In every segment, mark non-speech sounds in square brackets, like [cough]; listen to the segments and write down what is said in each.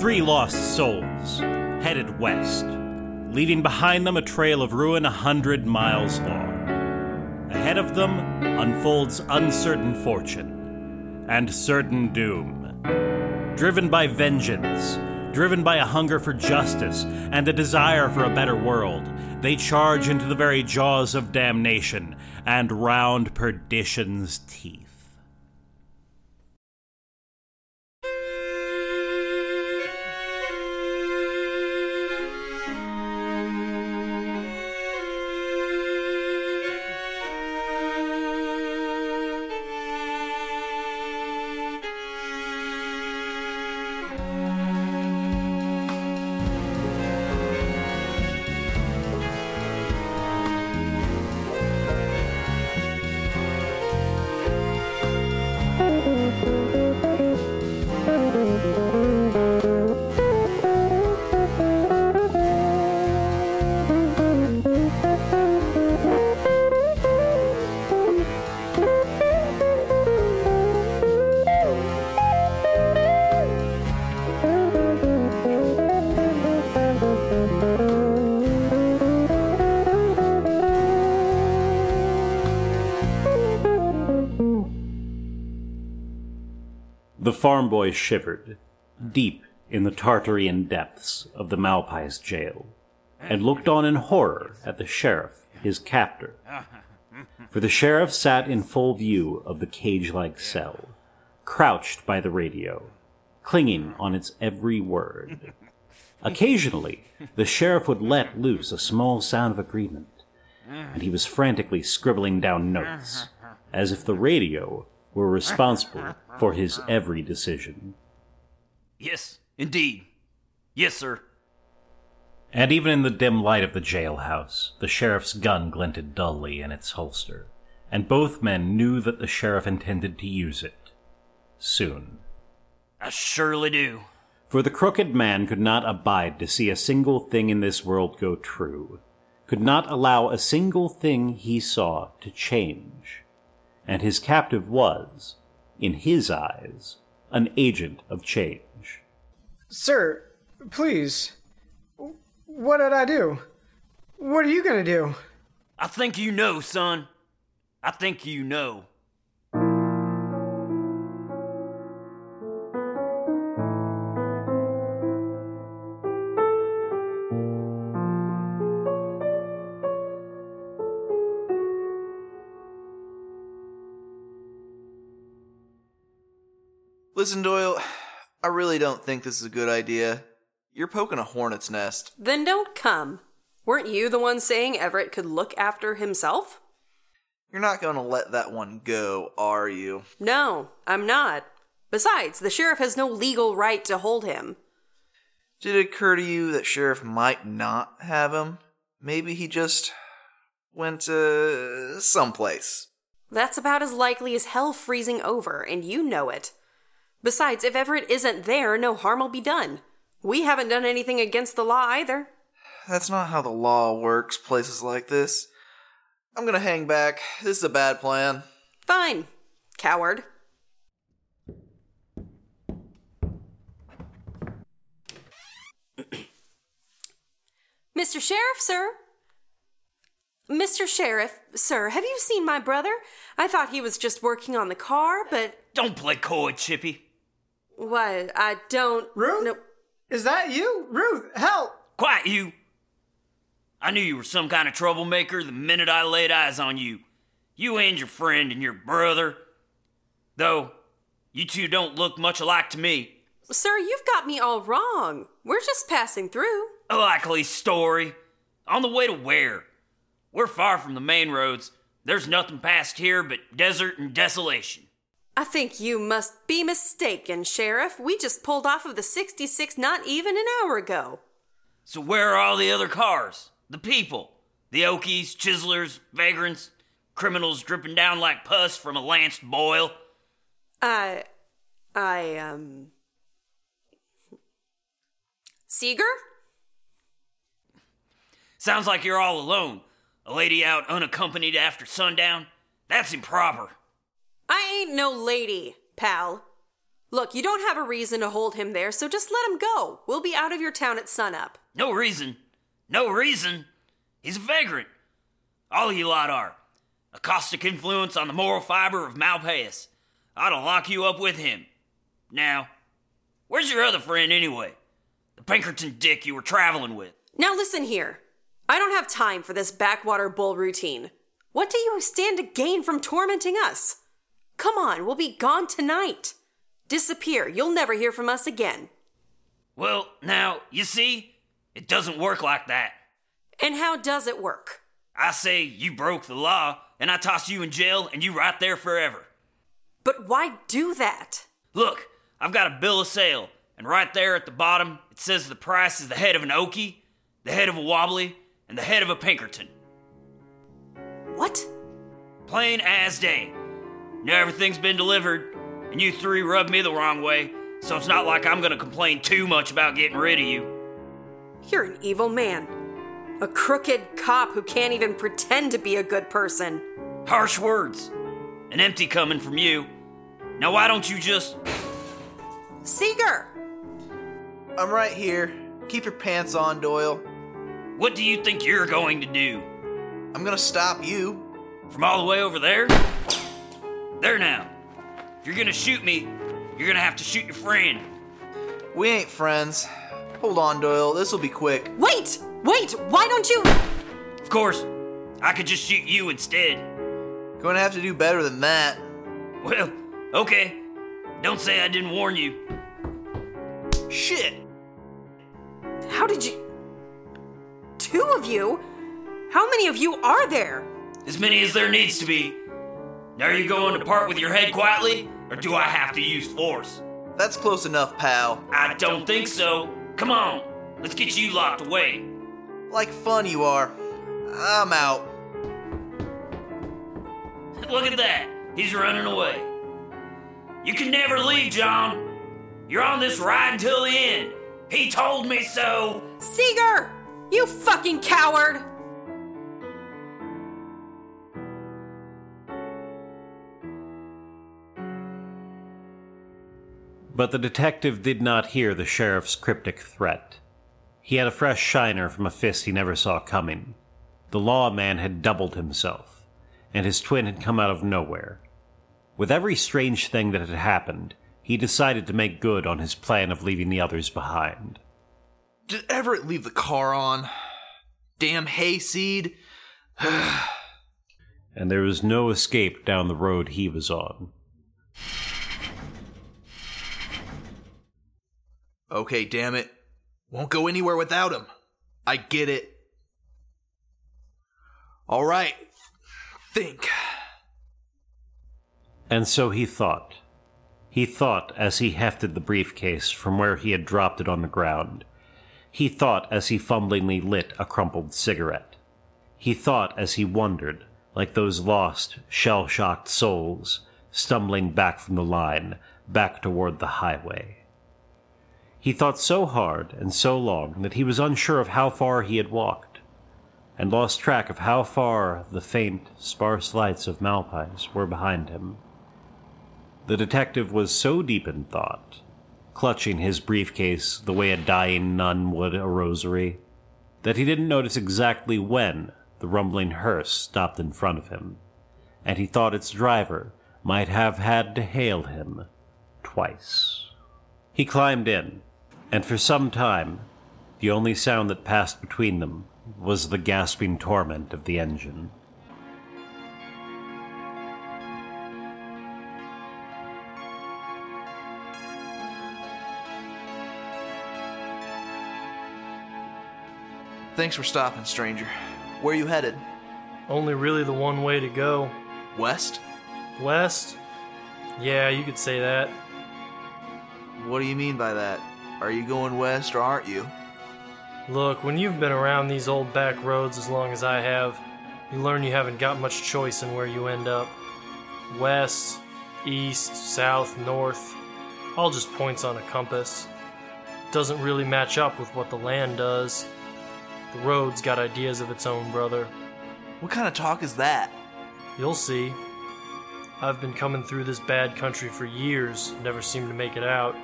Three lost souls headed west, leaving behind them a trail of ruin a hundred miles long. Ahead of them unfolds uncertain fortune and certain doom. Driven by vengeance, driven by a hunger for justice and a desire for a better world, they charge into the very jaws of damnation and round perdition's teeth. The farm boy shivered, deep in the Tartarian depths of the Malpais jail, and looked on in horror at the sheriff, his captor. For the sheriff sat in full view of the cage like cell, crouched by the radio, clinging on its every word. Occasionally, the sheriff would let loose a small sound of agreement, and he was frantically scribbling down notes, as if the radio were responsible for his every decision. Yes, indeed. Yes, sir. And even in the dim light of the jailhouse, the sheriff's gun glinted dully in its holster, and both men knew that the sheriff intended to use it. Soon. I surely do. For the crooked man could not abide to see a single thing in this world go true, could not allow a single thing he saw to change. And his captive was, in his eyes, an agent of change. Sir, please. What did I do? What are you gonna do? I think you know, son. I think you know. Listen, Doyle, I really don't think this is a good idea. You're poking a hornet's nest. Then don't come. Weren't you the one saying Everett could look after himself? You're not going to let that one go, are you? No, I'm not. Besides, the sheriff has no legal right to hold him. Did it occur to you that Sheriff might not have him? Maybe he just went to someplace. That's about as likely as hell freezing over, and you know it. Besides, if Everett isn't there, no harm will be done. We haven't done anything against the law either. That's not how the law works, places like this. I'm gonna hang back. This is a bad plan. Fine, coward. [clears throat] Mr. Sheriff, sir? Mr. Sheriff, sir, have you seen my brother? I thought he was just working on the car, but. Don't play coy, Chippy. What? I don't. Ruth? No. Is that you? Ruth, help! Quiet, you. I knew you were some kind of troublemaker the minute I laid eyes on you. You and your friend and your brother. Though, you two don't look much alike to me. Sir, you've got me all wrong. We're just passing through. A likely story. On the way to where? We're far from the main roads. There's nothing past here but desert and desolation. I think you must be mistaken, Sheriff. We just pulled off of the 66 not even an hour ago. So where are all the other cars? The people? The Okies, chiselers, vagrants, criminals dripping down like pus from a lanced boil? I. I, um. Seeger? Sounds like you're all alone. A lady out unaccompanied after sundown? That's improper. I ain't no lady, pal. Look, you don't have a reason to hold him there, so just let him go. We'll be out of your town at sunup. No reason. No reason. He's a vagrant. All you lot are. A caustic influence on the moral fiber of Malpais. I'd lock you up with him. Now, where's your other friend anyway? The Pinkerton dick you were traveling with. Now listen here. I don't have time for this backwater bull routine. What do you stand to gain from tormenting us? Come on, we'll be gone tonight. Disappear. You'll never hear from us again. Well, now, you see, it doesn't work like that. And how does it work? I say you broke the law, and I toss you in jail, and you right there forever. But why do that? Look, I've got a bill of sale, and right there at the bottom, it says the price is the head of an Okie, the head of a Wobbly, and the head of a Pinkerton. What? Plain as day. Now everything's been delivered, and you three rubbed me the wrong way, so it's not like I'm gonna complain too much about getting rid of you. You're an evil man. A crooked cop who can't even pretend to be a good person. Harsh words. An empty coming from you. Now why don't you just. Seeger! I'm right here. Keep your pants on, Doyle. What do you think you're going to do? I'm gonna stop you. From all the way over there? There now. If you're gonna shoot me, you're gonna have to shoot your friend. We ain't friends. Hold on, Doyle. This'll be quick. Wait! Wait! Why don't you. Of course, I could just shoot you instead. Gonna have to do better than that. Well, okay. Don't say I didn't warn you. Shit! How did you. Two of you? How many of you are there? As many as there needs to be. Now are you going to part with your head quietly, or do I have to use force? That's close enough, pal. I don't think so. Come on, let's get you locked away. Like fun you are. I'm out. [laughs] Look at that. He's running away. You can never leave, John. You're on this ride until the end. He told me so. Seeger! You fucking coward! But the detective did not hear the sheriff's cryptic threat. He had a fresh shiner from a fist he never saw coming. The lawman had doubled himself, and his twin had come out of nowhere. With every strange thing that had happened, he decided to make good on his plan of leaving the others behind. Did Everett leave the car on? Damn hayseed. [sighs] And there was no escape down the road he was on. Okay, damn it. Won't go anywhere without him. I get it. All right. Think. And so he thought. He thought as he hefted the briefcase from where he had dropped it on the ground. He thought as he fumblingly lit a crumpled cigarette. He thought as he wondered, like those lost, shell shocked souls, stumbling back from the line, back toward the highway. He thought so hard and so long that he was unsure of how far he had walked, and lost track of how far the faint, sparse lights of Malpais were behind him. The detective was so deep in thought, clutching his briefcase the way a dying nun would a rosary, that he didn't notice exactly when the rumbling hearse stopped in front of him, and he thought its driver might have had to hail him twice. He climbed in, and for some time the only sound that passed between them was the gasping torment of the engine. Thanks for stopping, stranger. Where you headed? Only really the one way to go. West? West? Yeah, you could say that. What do you mean by that? Are you going west or aren't you? Look, when you've been around these old back roads as long as I have, you learn you haven't got much choice in where you end up. West, east, south, north, all just points on a compass. Doesn't really match up with what the land does. The road's got ideas of its own, brother. What kind of talk is that? You'll see. I've been coming through this bad country for years, never seem to make it out.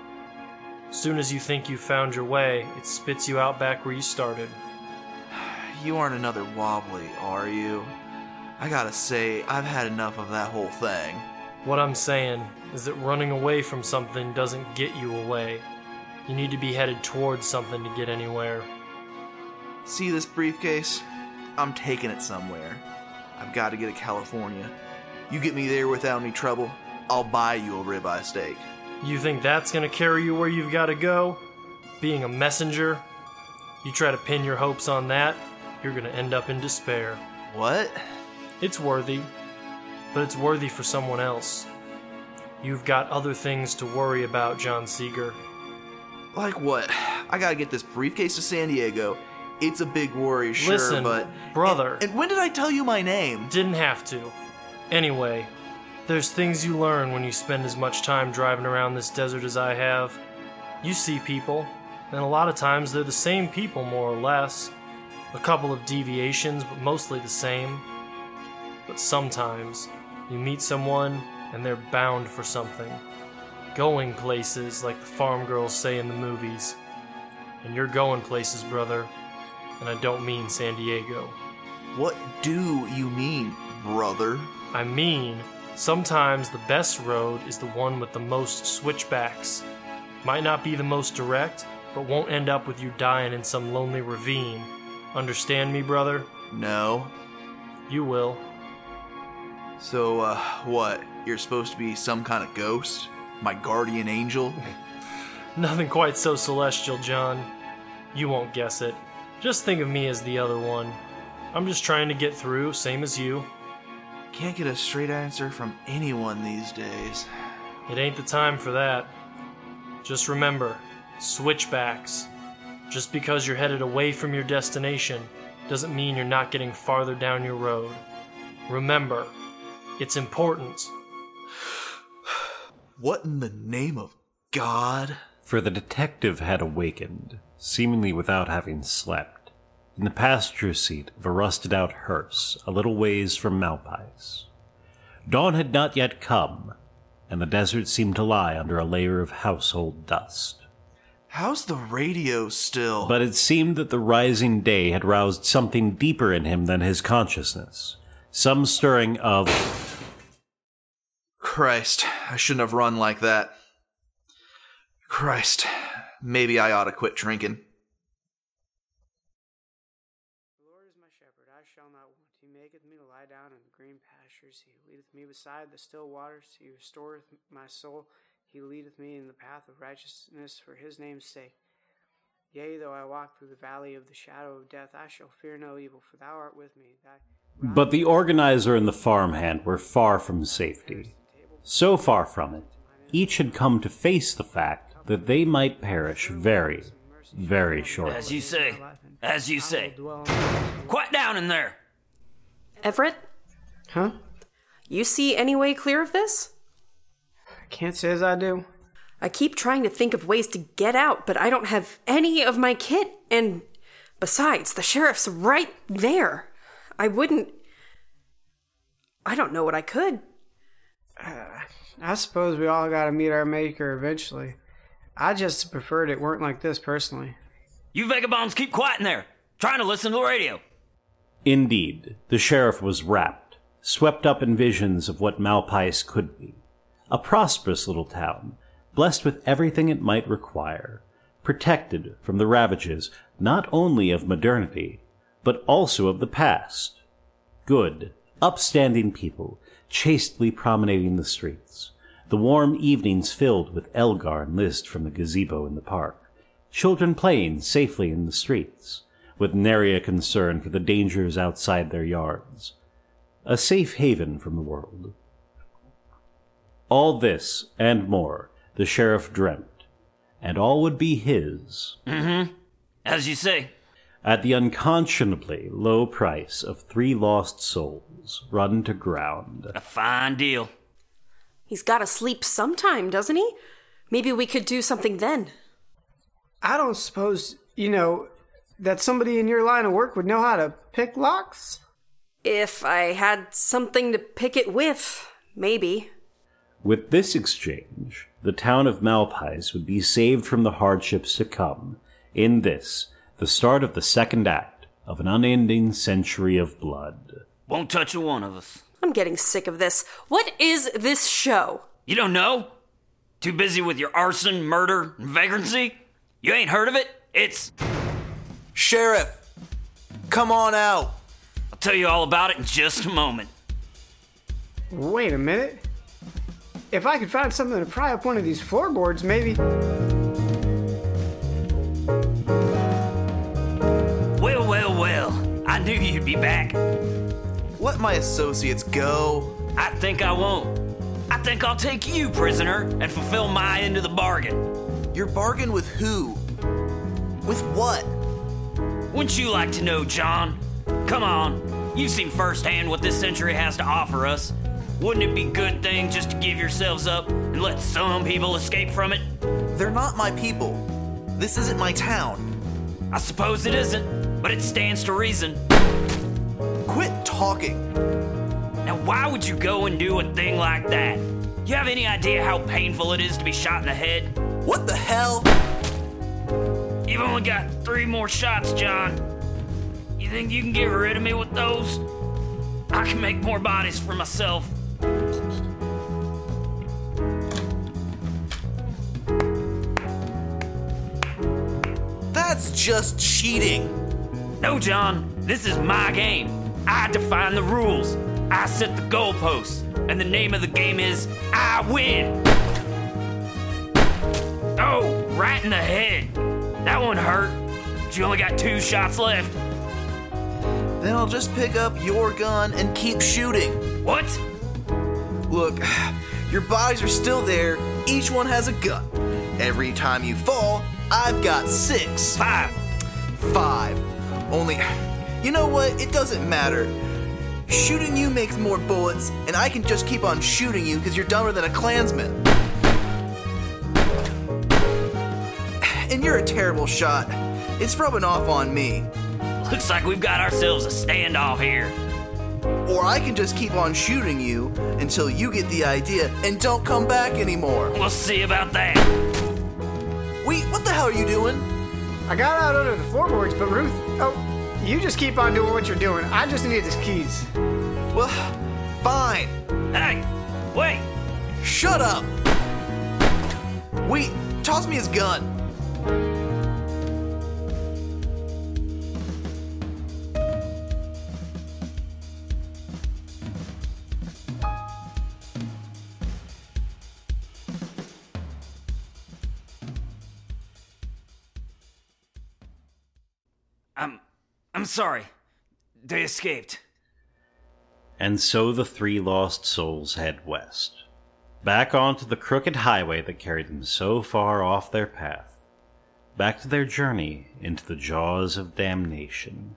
Soon as you think you've found your way, it spits you out back where you started. [sighs] You aren't another wobbly, are you? I gotta say, I've had enough of that whole thing. What I'm saying is that running away from something doesn't get you away. You need to be headed towards something to get anywhere. See this briefcase? I'm taking it somewhere. I've got to get to California. You get me there without any trouble, I'll buy you a ribeye steak. You think that's gonna carry you where you've gotta go? Being a messenger? You try to pin your hopes on that, you're gonna end up in despair. What? It's worthy, but it's worthy for someone else. You've got other things to worry about, John Seeger. Like what? I gotta get this briefcase to San Diego. It's a big worry, sure, Listen, but. brother. And, and when did I tell you my name? Didn't have to. Anyway, there's things you learn when you spend as much time driving around this desert as I have. You see people, and a lot of times they're the same people, more or less. A couple of deviations, but mostly the same. But sometimes you meet someone and they're bound for something. Going places, like the farm girls say in the movies. And you're going places, brother. And I don't mean San Diego. What do you mean, brother? I mean, sometimes the best road is the one with the most switchbacks. Might not be the most direct, but won't end up with you dying in some lonely ravine. Understand me, brother? No. You will. So, uh, what? You're supposed to be some kind of ghost? My guardian angel? [laughs] Nothing quite so celestial, John. You won't guess it. Just think of me as the other one. I'm just trying to get through, same as you. Can't get a straight answer from anyone these days. It ain't the time for that. Just remember switchbacks. Just because you're headed away from your destination doesn't mean you're not getting farther down your road. Remember, it's important. [sighs] What in the name of God? For the detective had awakened, seemingly without having slept, in the passenger seat of a rusted out hearse a little ways from Malpais. Dawn had not yet come, and the desert seemed to lie under a layer of household dust. How's the radio still? But it seemed that the rising day had roused something deeper in him than his consciousness, some stirring of Christ, I shouldn't have run like that. Christ, maybe I ought to quit drinking. The Lord is my shepherd, I shall not want. He maketh me to lie down in green pastures. He leadeth me beside the still waters. He restoreth my soul. He leadeth me in the path of righteousness for his name's sake. Yea, though I walk through the valley of the shadow of death, I shall fear no evil, for thou art with me. Thy But the organizer and the farmhand were far from safety. So far from it, each had come to face the fact that they might perish very, very shortly. As you say. As you say. dwell in the house of Quiet down in there. Everett, Huh? You see any way clear of this? I can't say as I do. I keep trying to think of ways to get out, but I don't have any of my kit, and besides, the sheriff's right there. I wouldn't. I don't know what I could. Uh, I suppose we all gotta meet our maker eventually. I just preferred it weren't like this personally. You vagabonds keep quiet in there. Trying to listen to the radio. Indeed, the sheriff was rapt, swept up in visions of what Malpais could be. A prosperous little town, blessed with everything it might require, protected from the ravages not only of modernity, but also of the past. Good, upstanding people, chastely promenading the streets, the warm evenings filled with Elgar and Liszt from the gazebo in the park, children playing safely in the streets, with nary a concern for the dangers outside their yards. A safe haven from the world. All this and more the sheriff dreamt, and all would be his Mm hmm. As you say. at the unconscionably low price of three lost souls run to ground. A fine deal. He's gotta sleep sometime, doesn't he? Maybe we could do something then. I don't suppose, you know, that somebody in your line of work would know how to pick locks? If I had something to pick it with, Maybe. With this exchange, the town of Malpais would be saved from the hardships to come. In this, the start of the second act of an unending century of blood. Won't touch a one of us. I'm getting sick of this. What is this show? You don't know? Too busy with your arson, murder, and vagrancy? You ain't heard of it? It's. Sheriff, come on out. I'll tell you all about it in just a moment. Wait a minute. If I could find something to pry up one of these floorboards, maybe. Well, well, well. I knew you'd be back. Let my associates go. I think I won't. I think I'll take you prisoner and fulfill my end of the bargain. Your bargain with who? With what? Wouldn't you like to know, John? Come on. You've seen firsthand what this century has to offer us. Wouldn't it be a good thing just to give yourselves up and let some people escape from it? They're not my people. This isn't my town. I suppose it isn't, but it stands to reason. Quit talking. Now, why would you go and do a thing like that? You have any idea how painful it is to be shot in the head? What the hell? You've only got three more shots, John. You think you can get rid of me with those? I can make more bodies for myself. That's just cheating. No, John, this is my game. I define the rules. I set the goalposts. And the name of the game is I win. Oh, right in the head. That one hurt. But you only got two shots left. Then I'll just pick up your gun and keep shooting. What? Look, [sighs] your bodies are still there. Each one has a gun. Every time you fall, I've got six. Five. Five. Only, you know what? It doesn't matter. Shooting you makes more bullets, and I can just keep on shooting you because you're dumber than a Klansman. [sighs] And you're a terrible shot. It's rubbing off on me. Looks like we've got ourselves a standoff here. Or I can just keep on shooting you until you get the idea and don't come back anymore. We'll see about that. Wait, what the hell are you doing? I got out under the floorboards, but Ruth. Oh, you just keep on doing what you're doing. I just need his keys. Well, fine. Hey, wait. Shut up. Wait, toss me his gun. Sorry. They escaped. And so the three lost souls head west, back onto the crooked highway that carried them so far off their path, back to their journey into the jaws of damnation,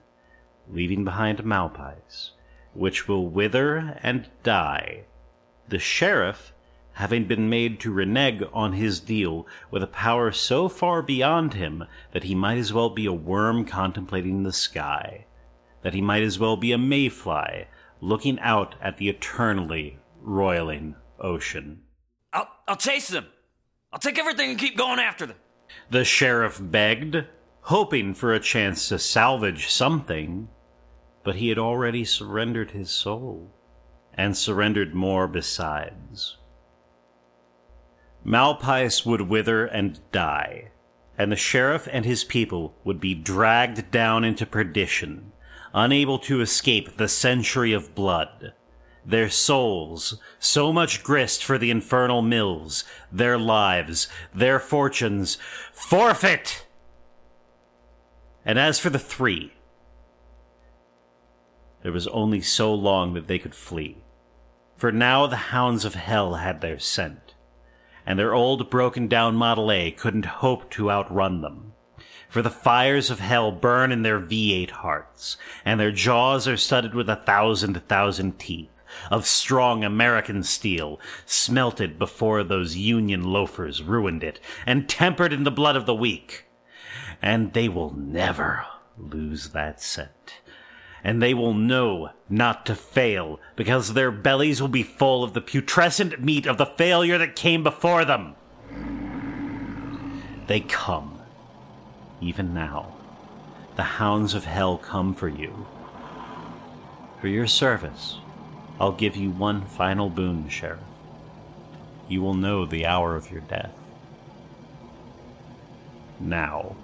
leaving behind Malpais, which will wither and die. The sheriff, having been made to renege on his deal with a power so far beyond him that he might as well be a worm contemplating the sky, that he might as well be a mayfly looking out at the eternally roiling ocean. I'll. I'll chase them. I'll take everything and keep going after them. The sheriff begged, hoping for a chance to salvage something, but he had already surrendered his soul, and surrendered more besides. Malpais would wither and die, and the sheriff and his people would be dragged down into perdition, unable to escape the century of blood. Their souls, so much grist for the infernal mills, their lives, their fortunes, forfeit! And as for the three, there was only so long that they could flee. For now the hounds of hell had their scent, and their old broken down Model A couldn't hope to outrun them. For the fires of hell burn in their V8 hearts, and their jaws are studded with a thousand thousand teeth of strong American steel, smelted before those Union loafers ruined it, and tempered in the blood of the weak. And they will never lose that scent. And they will know not to fail, because their bellies will be full of the putrescent meat of the failure that came before them. They come, even now. The hounds of hell come for you. For your service, I'll give you one final boon, Sheriff. You will know the hour of your death. Now.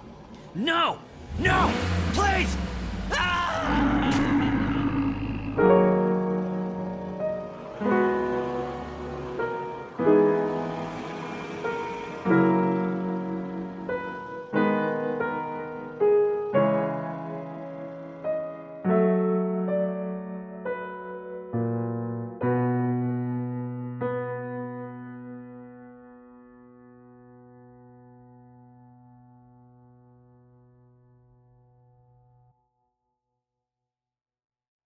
No! No! Please!